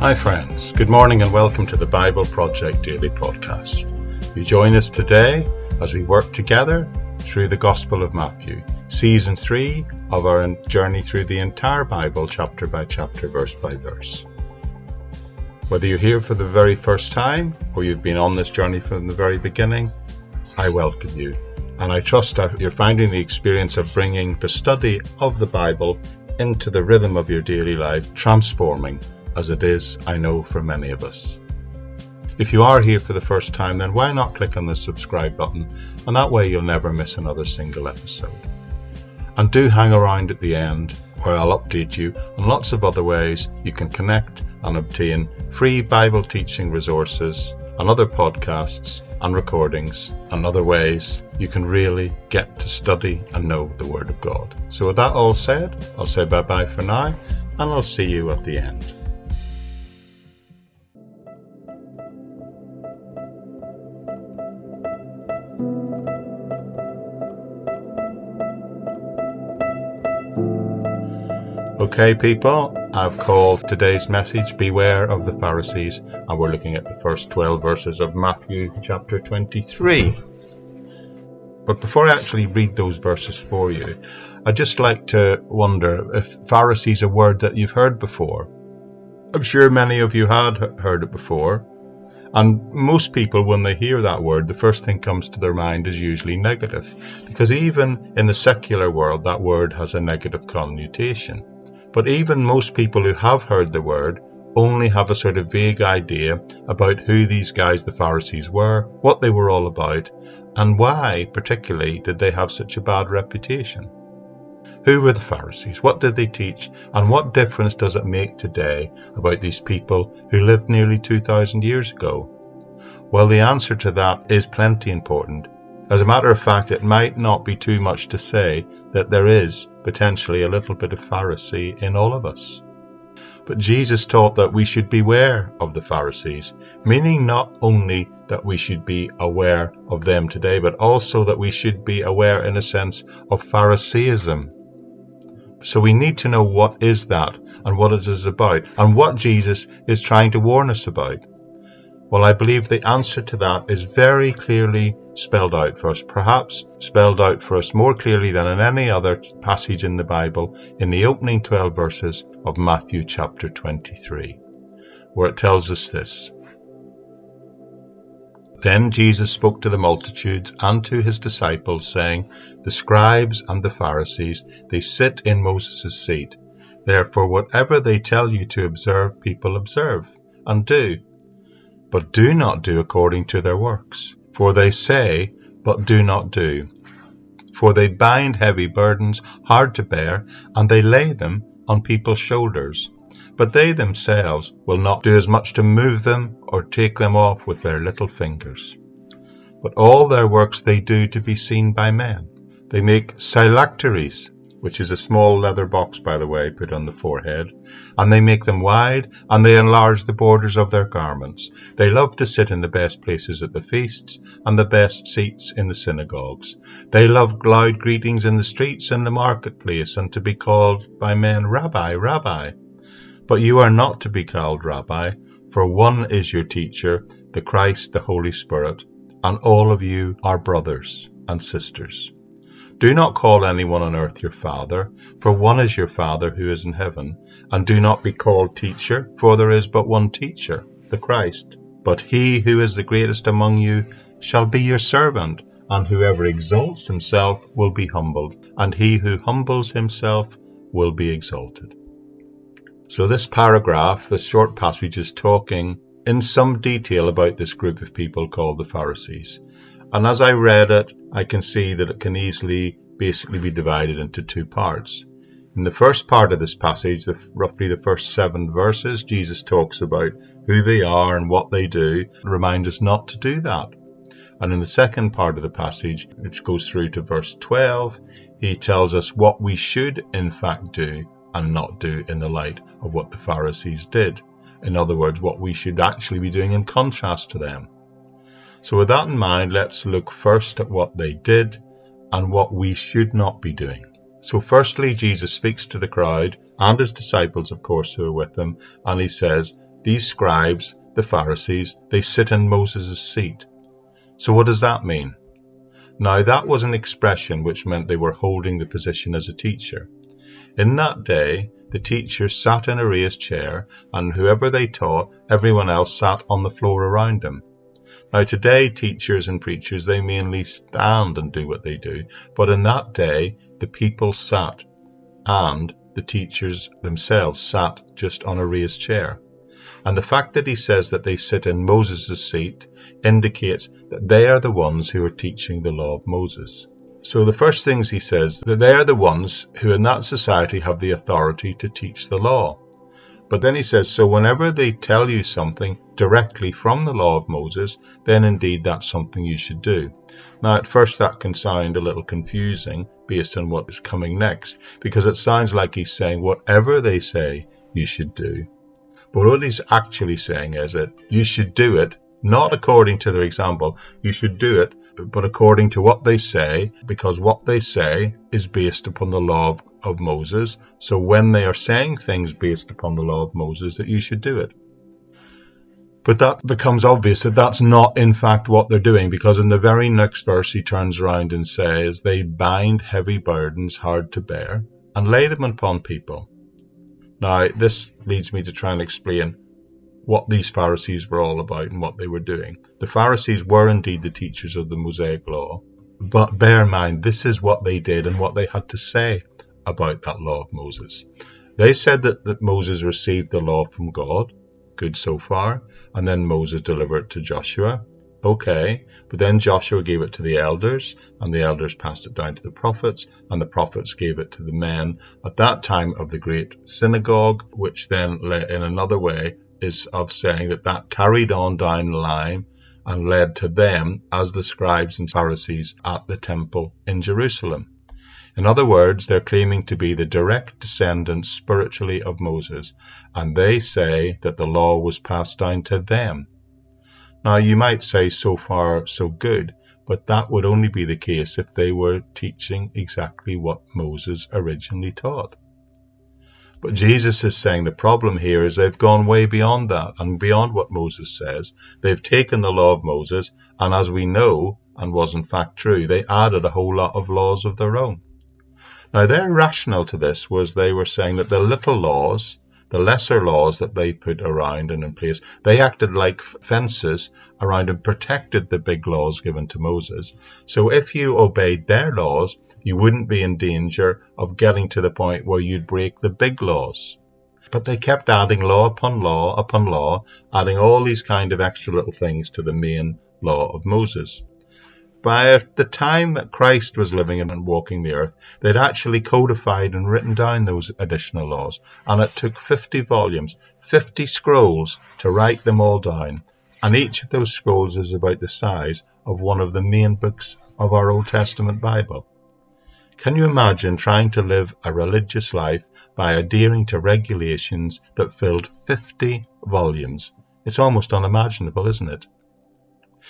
Hi, friends. Good morning and welcome to the Bible Project Daily Podcast. You join us today as we work together through the Gospel of Matthew, Season 3 of our journey through the entire Bible, chapter by chapter, verse by verse. Whether you're here for the very first time or you've been on this journey from the very beginning, I welcome you. And I trust that you're finding the experience of bringing the study of the Bible into the rhythm of your daily life transforming as it is, I know, for many of us. If you are here for the first time, then why not click on the subscribe button, and that way you'll never miss another single episode. And do hang around at the end, where I'll update you on lots of other ways you can connect and obtain free Bible teaching resources and other podcasts and recordings and other ways you can really get to study and know the Word of God. So, with that all said, I'll say bye bye for now, and I'll see you at the end. Okay, people, I've called today's message Beware of the Pharisees, and we're looking at the first 12 verses of Matthew chapter 23. But before I actually read those verses for you, I'd just like to wonder if Pharisees is a word that you've heard before. I'm sure many of you had heard it before, and most people, when they hear that word, the first thing comes to their mind is usually negative, because even in the secular world, that word has a negative connotation. But even most people who have heard the word only have a sort of vague idea about who these guys, the Pharisees, were, what they were all about, and why, particularly, did they have such a bad reputation. Who were the Pharisees? What did they teach? And what difference does it make today about these people who lived nearly 2,000 years ago? Well, the answer to that is plenty important as a matter of fact, it might not be too much to say that there is potentially a little bit of Pharisee in all of us. But Jesus taught that we should beware of the Pharisees, meaning not only that we should be aware of them today, but also that we should be aware, in a sense, of Phariseeism. So we need to know what is that and what it is about and what Jesus is trying to warn us about. Well, I believe the answer to that is very clearly spelled out for us, perhaps spelled out for us more clearly than in any other passage in the Bible in the opening 12 verses of Matthew chapter 23, where it tells us this. Then Jesus spoke to the multitudes and to his disciples, saying, The scribes and the Pharisees, they sit in Moses' seat. Therefore, whatever they tell you to observe, people observe and do but do not do according to their works. For they say, but do not do. For they bind heavy burdens hard to bear, and they lay them on people's shoulders. But they themselves will not do as much to move them or take them off with their little fingers. But all their works they do to be seen by men. They make phylacteries which is a small leather box, by the way, put on the forehead, and they make them wide, and they enlarge the borders of their garments. They love to sit in the best places at the feasts, and the best seats in the synagogues. They love loud greetings in the streets and the marketplace, and to be called by men Rabbi, Rabbi. But you are not to be called Rabbi, for one is your teacher, the Christ, the Holy Spirit, and all of you are brothers and sisters. Do not call anyone on earth your father, for one is your Father who is in heaven. And do not be called teacher, for there is but one teacher, the Christ. But he who is the greatest among you shall be your servant, and whoever exalts himself will be humbled, and he who humbles himself will be exalted. So this paragraph, this short passage is talking in some detail about this group of people called the Pharisees. And as I read it, I can see that it can easily basically be divided into two parts. In the first part of this passage, the, roughly the first seven verses, Jesus talks about who they are and what they do, and us not to do that. And in the second part of the passage, which goes through to verse 12, he tells us what we should in fact do and not do in the light of what the Pharisees did. In other words, what we should actually be doing in contrast to them. So, with that in mind, let's look first at what they did and what we should not be doing. So, firstly, Jesus speaks to the crowd and his disciples, of course, who are with him, and he says, these scribes, the Pharisees, they sit in Moses' seat. So what does that mean? Now that was an expression which meant they were holding the position as a teacher. In that day, the teacher sat in a raised chair, and whoever they taught, everyone else sat on the floor around them. Now today, teachers and preachers, they mainly stand and do what they do, but in that day, the people sat, and the teachers themselves sat just on a raised chair. And the fact that he says that they sit in Moses' seat indicates that they are the ones who are teaching the law of Moses. So the first things he says that they are the ones who in that society have the authority to teach the law. But then he says, so whenever they tell you something directly from the law of Moses, then indeed that's something you should do. Now, at first, that can sound a little confusing based on what is coming next, because it sounds like he's saying whatever they say, you should do. But what he's actually saying is that you should do it not according to their example. You should do it, but according to what they say, because what they say is based upon the law of, of Moses. So when they are saying things based upon the law of Moses, that you should do it. But that becomes obvious that that's not in fact what they're doing, because in the very next verse he turns around and says, They bind heavy burdens hard to bear and lay them upon people now, this leads me to try and explain what these Pharisees were all about and what they were doing. The Pharisees were indeed the teachers of the Mosaic law, but bear in mind, this is what they did and what they had to say about that law of Moses. They said that, that Moses received the law from God, good so far, and then Moses delivered it to Joshua, Okay, but then Joshua gave it to the elders, and the elders passed it down to the prophets, and the prophets gave it to the men at that time of the great synagogue, which then, in another way, is of saying that that carried on down the line and led to them as the scribes and Pharisees at the temple in Jerusalem. In other words, they're claiming to be the direct descendants spiritually of Moses, and they say that the law was passed down to them now, you might say so far so good, but that would only be the case if they were teaching exactly what Moses originally taught. But Jesus is saying the problem here is they've gone way beyond that and beyond what Moses says. They've taken the law of Moses, and as we know, and was in fact true, they added a whole lot of laws of their own. Now, their rationale to this was they were saying that the little laws, the lesser laws that they put around and in place, they acted like fences around and protected the big laws given to Moses. So if you obeyed their laws, you wouldn't be in danger of getting to the point where you'd break the big laws. But they kept adding law upon law upon law, adding all these kind of extra little things to the main law of Moses by the time that Christ was living and walking the earth, they'd actually codified and written down those additional laws. And it took 50 volumes, 50 scrolls to write them all down. And each of those scrolls is about the size of one of the main books of our Old Testament Bible. Can you imagine trying to live a religious life by adhering to regulations that filled 50 volumes? It's almost unimaginable, isn't it?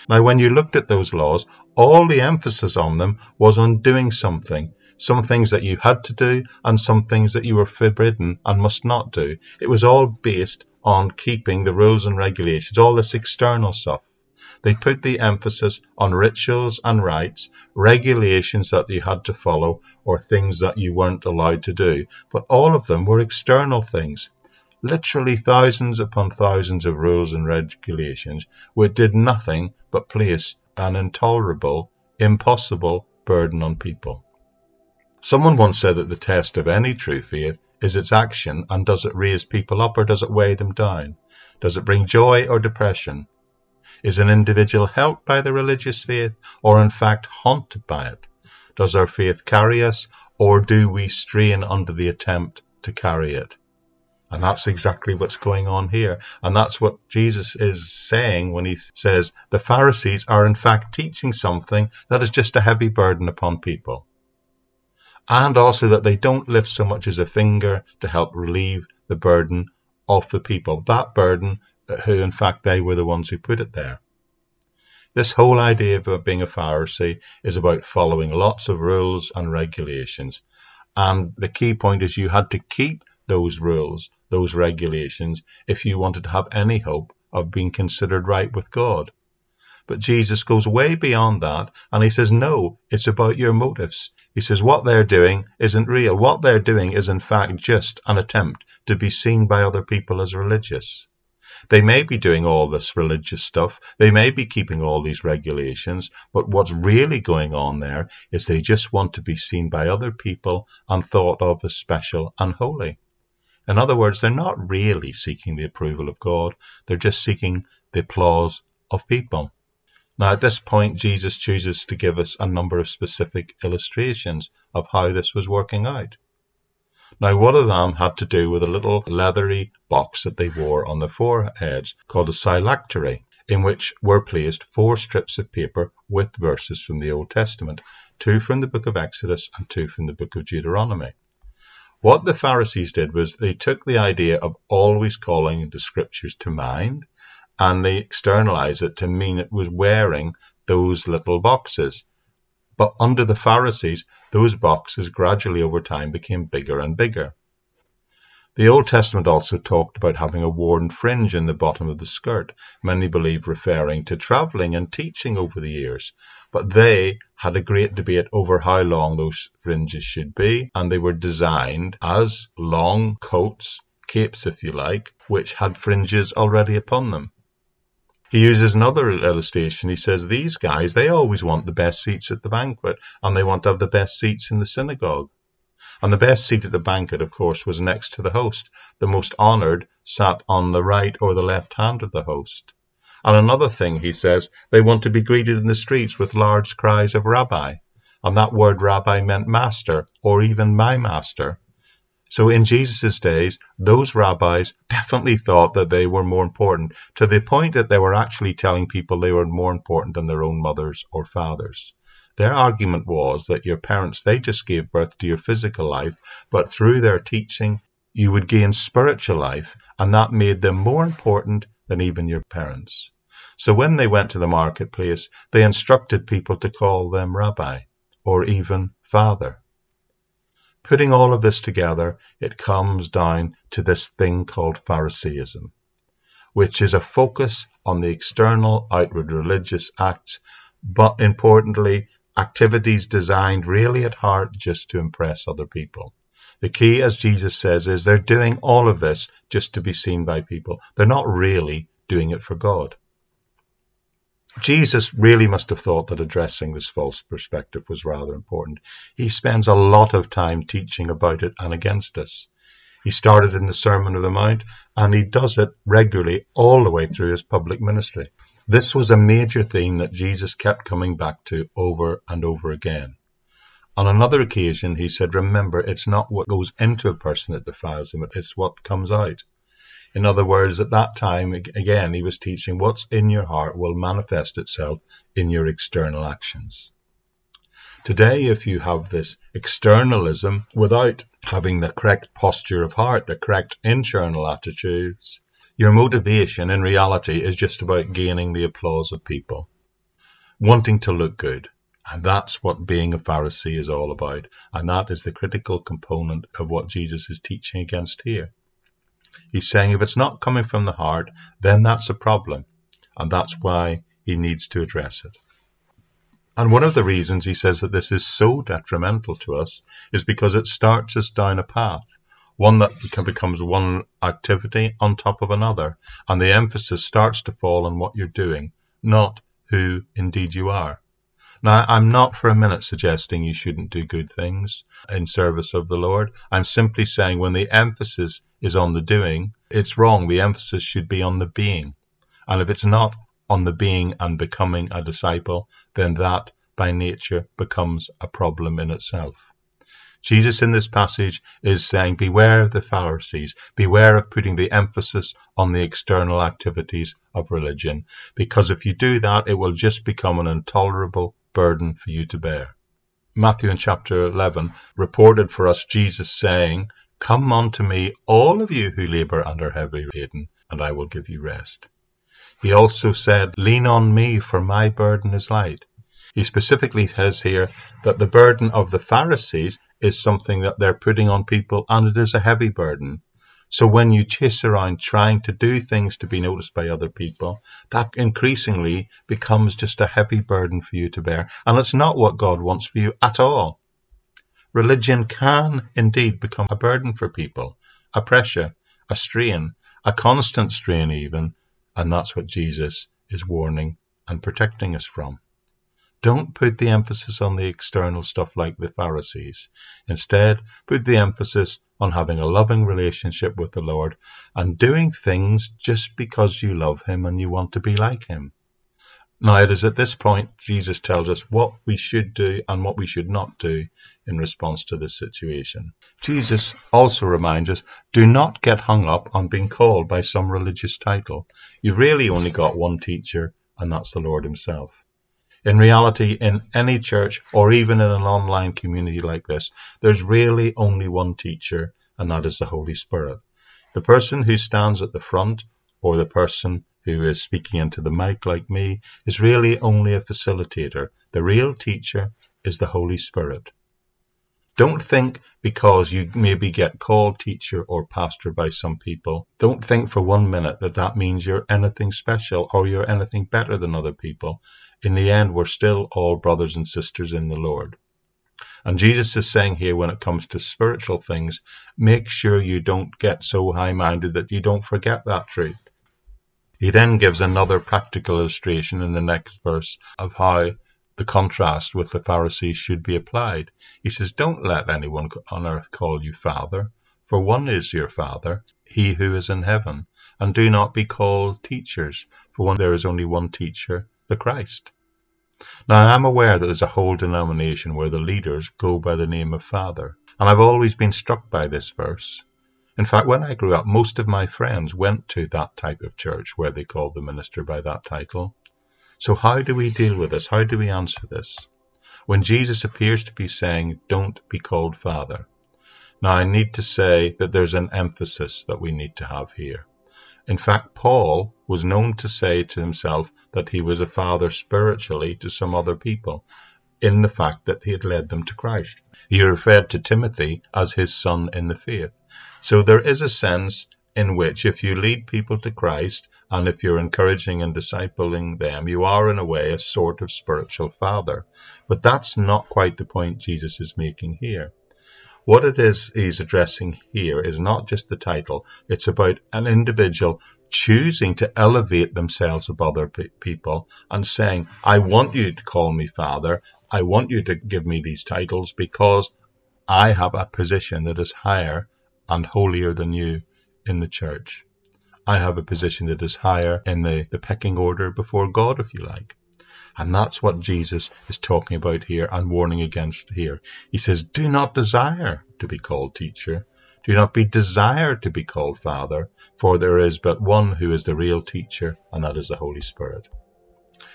Now, when you looked at those laws, all the emphasis on them was on doing something. Some things that you had to do and some things that you were forbidden and must not do. It was all based on keeping the rules and regulations, all this external stuff. They put the emphasis on rituals and rites, regulations that you had to follow, or things that you weren't allowed to do. But all of them were external things literally thousands upon thousands of rules and regulations which did nothing but place an intolerable, impossible burden on people. Someone once said that the test of any true faith is its action and does it raise people up or does it weigh them down? Does it bring joy or depression? Is an individual helped by the religious faith or in fact haunted by it? Does our faith carry us or do we strain under the attempt to carry it? And that's exactly what's going on here. And that's what Jesus is saying when he says the Pharisees are in fact teaching something that is just a heavy burden upon people. And also that they don't lift so much as a finger to help relieve the burden of the people. That burden, uh, who in fact they were the ones who put it there. This whole idea of being a Pharisee is about following lots of rules and regulations. And the key point is you had to keep those rules those regulations if you wanted to have any hope of being considered right with God. But Jesus goes way beyond that and he says, no, it's about your motives. He says, what they're doing isn't real. What they're doing is in fact just an attempt to be seen by other people as religious. They may be doing all this religious stuff. They may be keeping all these regulations, but what's really going on there is they just want to be seen by other people and thought of as special and holy. In other words, they're not really seeking the approval of God. They're just seeking the applause of people. Now, at this point, Jesus chooses to give us a number of specific illustrations of how this was working out. Now, one of them had to do with a little leathery box that they wore on their foreheads called a phylactery, in which were placed four strips of paper with verses from the Old Testament, two from the book of Exodus and two from the book of Deuteronomy. What the Pharisees did was they took the idea of always calling the scriptures to mind and they externalized it to mean it was wearing those little boxes. But under the Pharisees, those boxes gradually over time became bigger and bigger. The Old Testament also talked about having a worn fringe in the bottom of the skirt, many believe referring to travelling and teaching over the years. But they had a great debate over how long those fringes should be, and they were designed as long coats, capes if you like, which had fringes already upon them. He uses another illustration. He says, These guys, they always want the best seats at the banquet, and they want to have the best seats in the synagogue. And the best seat at the banquet, of course, was next to the host. The most honored sat on the right or the left hand of the host. And another thing, he says, they want to be greeted in the streets with large cries of Rabbi. And that word rabbi meant master, or even my master. So in Jesus' days, those rabbis definitely thought that they were more important, to the point that they were actually telling people they were more important than their own mothers or fathers. Their argument was that your parents, they just gave birth to your physical life, but through their teaching, you would gain spiritual life, and that made them more important than even your parents. So when they went to the marketplace, they instructed people to call them rabbi, or even father. Putting all of this together, it comes down to this thing called Phariseeism, which is a focus on the external outward religious acts, but importantly, activities designed really at heart just to impress other people. The key, as Jesus says, is they're doing all of this just to be seen by people. They're not really doing it for God. Jesus really must have thought that addressing this false perspective was rather important. He spends a lot of time teaching about it and against us. He started in the Sermon of the Mount and he does it regularly all the way through his public ministry. This was a major theme that Jesus kept coming back to over and over again. On another occasion, he said, Remember, it's not what goes into a person that defiles him, it's what comes out. In other words, at that time, again, he was teaching what's in your heart will manifest itself in your external actions. Today, if you have this externalism without having the correct posture of heart, the correct internal attitudes, your motivation in reality is just about gaining the applause of people, wanting to look good. And that's what being a Pharisee is all about. And that is the critical component of what Jesus is teaching against here. He's saying if it's not coming from the heart, then that's a problem. And that's why he needs to address it. And one of the reasons he says that this is so detrimental to us is because it starts us down a path, one that becomes one activity on top of another, and the emphasis starts to fall on what you're doing, not who indeed you are. Now, I'm not for a minute suggesting you shouldn't do good things in service of the Lord. I'm simply saying when the emphasis is on the doing, it's wrong. The emphasis should be on the being. And if it's not on the being and becoming a disciple, then that by nature becomes a problem in itself. Jesus in this passage is saying, Beware of the Pharisees, beware of putting the emphasis on the external activities of religion, because if you do that, it will just become an intolerable burden for you to bear. Matthew in chapter 11 reported for us Jesus saying, Come unto me, all of you who labour and are heavy laden, and I will give you rest. He also said, Lean on me, for my burden is light. He specifically says here that the burden of the Pharisees is something that they're putting on people, and it is a heavy burden. So when you chase around trying to do things to be noticed by other people, that increasingly becomes just a heavy burden for you to bear. And it's not what God wants for you at all. Religion can indeed become a burden for people, a pressure, a strain, a constant strain even, and that's what Jesus is warning and protecting us from. Don't put the emphasis on the external stuff like the Pharisees. Instead, put the emphasis on having a loving relationship with the Lord and doing things just because you love Him and you want to be like Him. Now, it is at this point Jesus tells us what we should do and what we should not do in response to this situation. Jesus also reminds us do not get hung up on being called by some religious title. You've really only got one teacher, and that's the Lord Himself. In reality, in any church or even in an online community like this, there's really only one teacher, and that is the Holy Spirit. The person who stands at the front or the person who is speaking into the mic like me is really only a facilitator. The real teacher is the Holy Spirit. Don't think because you maybe get called teacher or pastor by some people, don't think for one minute that that means you're anything special or you're anything better than other people. In the end, we're still all brothers and sisters in the Lord. And Jesus is saying here, when it comes to spiritual things, make sure you don't get so high minded that you don't forget that truth. He then gives another practical illustration in the next verse of how the contrast with the Pharisees should be applied. He says, Don't let anyone on earth call you Father, for one is your Father, he who is in heaven. And do not be called teachers, for one there is only one teacher, the Christ. Now I am aware that there's a whole denomination where the leaders go by the name of Father, and I've always been struck by this verse. In fact, when I grew up, most of my friends went to that type of church where they called the minister by that title. So how do we deal with this? How do we answer this? When Jesus appears to be saying, don't be called Father. Now I need to say that there's an emphasis that we need to have here. In fact, Paul was known to say to himself that he was a father spiritually to some other people, in the fact that he had led them to Christ. He referred to Timothy as his son in the faith. So there is a sense in which if you lead people to Christ and if you're encouraging and discipling them, you are in a way a sort of spiritual father. But that's not quite the point Jesus is making here. What it is he's addressing here is not just the title, it's about an individual choosing to elevate themselves above other pe- people and saying, I want you to call me Father, I want you to give me these titles because I have a position that is higher and holier than you in the church. I have a position that is higher in the, the pecking order before God, if you like. And that's what Jesus is talking about here and warning against here. He says, Do not desire to be called teacher. Do not be desired to be called Father, for there is but one who is the real teacher, and that is the Holy Spirit.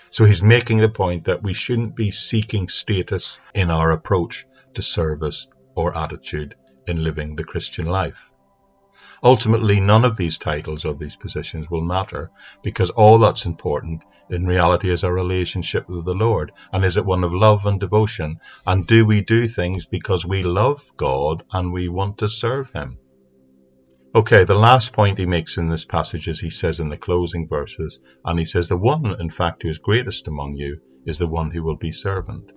So he's making the point that we shouldn't be seeking status in our approach to service or attitude in living the Christian life. Ultimately, none of these titles or these positions will matter because all that's important in reality is our relationship with the Lord. And is it one of love and devotion? And do we do things because we love God and we want to serve Him? Okay, the last point he makes in this passage is he says in the closing verses, and he says, The one, in fact, who is greatest among you is the one who will be servant.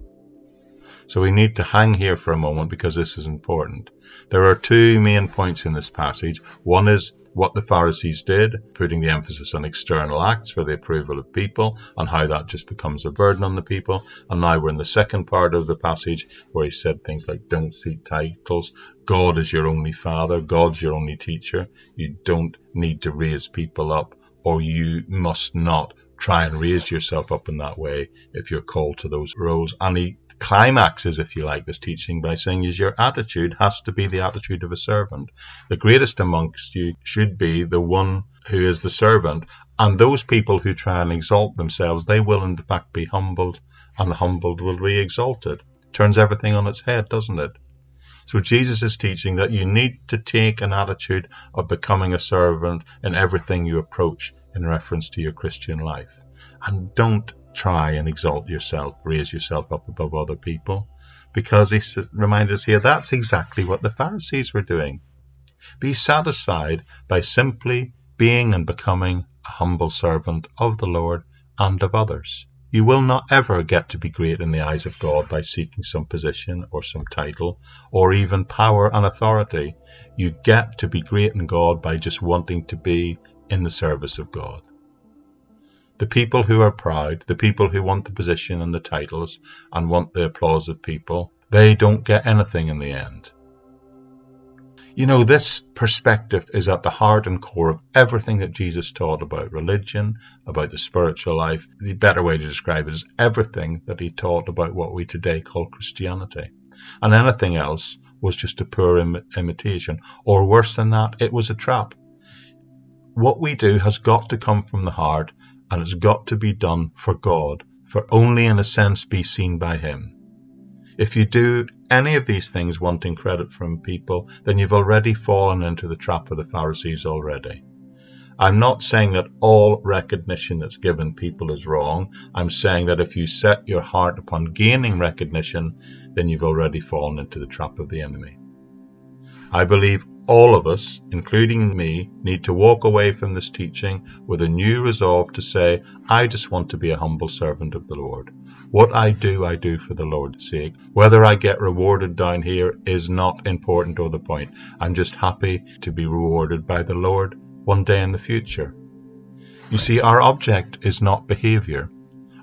So we need to hang here for a moment because this is important. There are two main points in this passage. One is what the Pharisees did, putting the emphasis on external acts for the approval of people and how that just becomes a burden on the people. And now we're in the second part of the passage where he said things like, don't seek titles. God is your only father. God's your only teacher. You don't need to raise people up or you must not try and raise yourself up in that way if you're called to those roles. And he climaxes, if you like, this teaching by saying is your attitude has to be the attitude of a servant. The greatest amongst you should be the one who is the servant. And those people who try and exalt themselves, they will in fact be humbled, and humbled will be exalted. Turns everything on its head, doesn't it? So Jesus is teaching that you need to take an attitude of becoming a servant in everything you approach in reference to your Christian life. And don't try and exalt yourself, raise yourself up above other people. Because he reminds us here that's exactly what the Pharisees were doing. Be satisfied by simply being and becoming a humble servant of the Lord and of others. You will not ever get to be great in the eyes of God by seeking some position or some title or even power and authority. You get to be great in God by just wanting to be in the service of God. The people who are proud, the people who want the position and the titles and want the applause of people, they don't get anything in the end. You know, this perspective is at the heart and core of everything that Jesus taught about religion, about the spiritual life. The better way to describe it is everything that he taught about what we today call Christianity. And anything else was just a poor Im- imitation. Or worse than that, it was a trap. What we do has got to come from the heart and it's got to be done for God, for only in a sense be seen by Him. If you do any of these things wanting credit from people, then you've already fallen into the trap of the Pharisees already. I'm not saying that all recognition that's given people is wrong. I'm saying that if you set your heart upon gaining recognition, then you've already fallen into the trap of the enemy. I believe all of us, including me, need to walk away from this teaching with a new resolve to say, I just want to be a humble servant of the Lord. What I do, I do for the Lord's sake. Whether I get rewarded down here is not important or the point. I'm just happy to be rewarded by the Lord one day in the future. You see, our object is not behavior.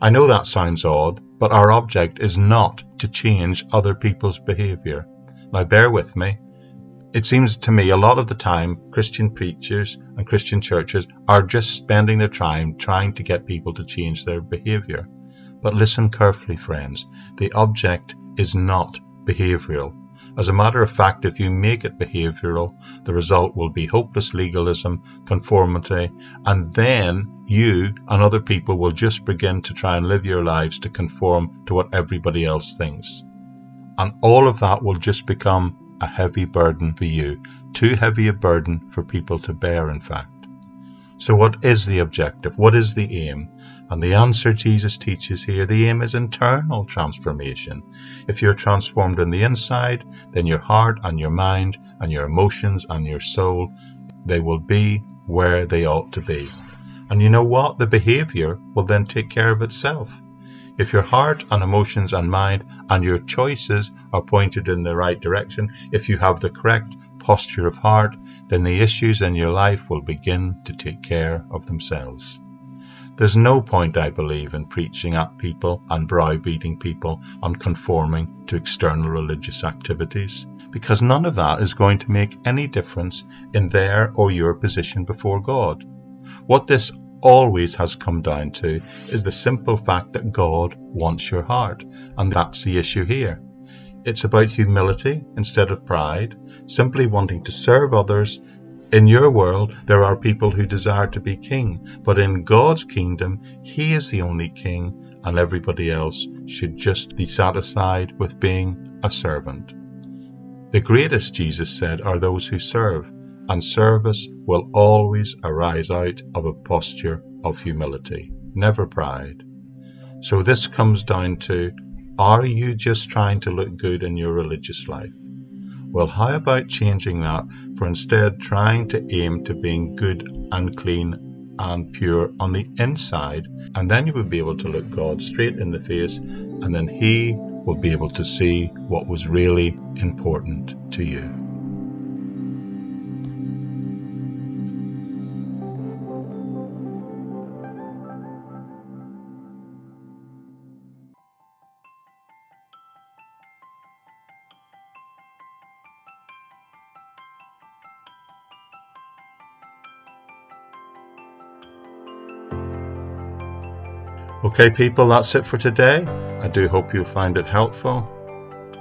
I know that sounds odd, but our object is not to change other people's behavior. Now bear with me. It seems to me a lot of the time Christian preachers and Christian churches are just spending their time trying to get people to change their behavior. But listen carefully, friends. The object is not behavioral. As a matter of fact, if you make it behavioral, the result will be hopeless legalism, conformity, and then you and other people will just begin to try and live your lives to conform to what everybody else thinks. And all of that will just become a heavy burden for you, too heavy a burden for people to bear, in fact. So, what is the objective? What is the aim? And the answer Jesus teaches here the aim is internal transformation. If you're transformed on the inside, then your heart and your mind and your emotions and your soul, they will be where they ought to be. And you know what? The behavior will then take care of itself. If your heart and emotions and mind and your choices are pointed in the right direction, if you have the correct posture of heart, then the issues in your life will begin to take care of themselves. There's no point, I believe, in preaching at people and browbeating people on conforming to external religious activities, because none of that is going to make any difference in their or your position before God. What this always has come down to is the simple fact that God wants your heart, and that's the issue here. It's about humility instead of pride, simply wanting to serve others. In your world, there are people who desire to be king, but in God's kingdom, He is the only king, and everybody else should just be satisfied with being a servant. The greatest, Jesus said, are those who serve and service will always arise out of a posture of humility, never pride. So this comes down to are you just trying to look good in your religious life? Well, how about changing that for instead trying to aim to being good and clean and pure on the inside? And then you would be able to look God straight in the face, and then He will be able to see what was really important to you. Okay, people, that's it for today. I do hope you find it helpful.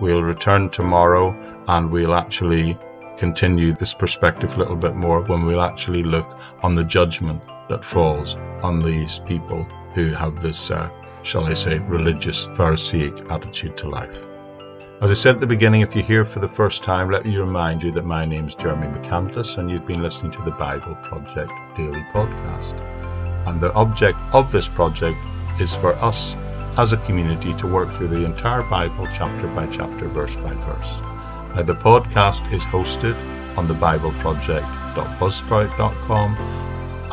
We'll return tomorrow and we'll actually continue this perspective a little bit more when we'll actually look on the judgment that falls on these people who have this, uh, shall I say, religious Pharisaic attitude to life. As I said at the beginning, if you're here for the first time, let me remind you that my name is Jeremy McCandless and you've been listening to the Bible Project Daily Podcast. And the object of this project is for us as a community to work through the entire Bible chapter by chapter, verse by verse. Now, the podcast is hosted on thebibleproject.buzzsprout.com.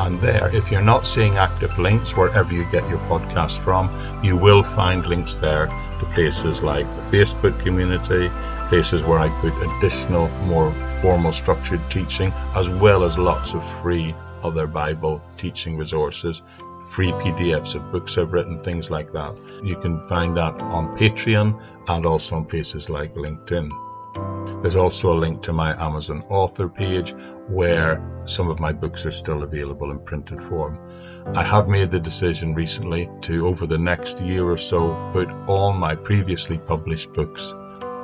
And there, if you're not seeing active links wherever you get your podcast from, you will find links there to places like the Facebook community, places where I put additional, more formal structured teaching, as well as lots of free other Bible teaching resources, free PDFs of books I've written, things like that. You can find that on Patreon and also on places like LinkedIn. There's also a link to my Amazon author page where some of my books are still available in printed form. I have made the decision recently to, over the next year or so, put all my previously published books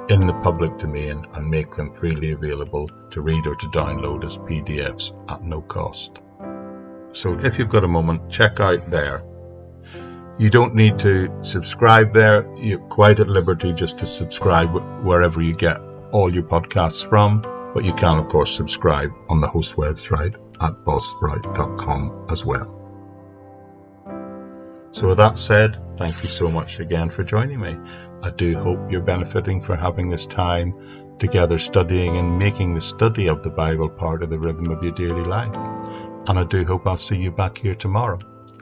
in the public domain and make them freely available to read or to download as PDFs at no cost. So if you've got a moment, check out there. You don't need to subscribe there. You're quite at liberty just to subscribe wherever you get all your podcasts from, but you can, of course, subscribe on the host website at buzzsprout.com as well. So, with that said, thank you so much again for joining me. I do hope you're benefiting from having this time together studying and making the study of the Bible part of the rhythm of your daily life. And I do hope I'll see you back here tomorrow.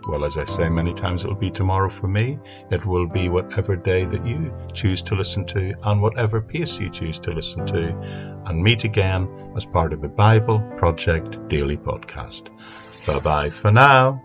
Well, as I say many times, it'll be tomorrow for me. It will be whatever day that you choose to listen to and whatever pace you choose to listen to, and meet again as part of the Bible Project Daily Podcast. Bye bye for now.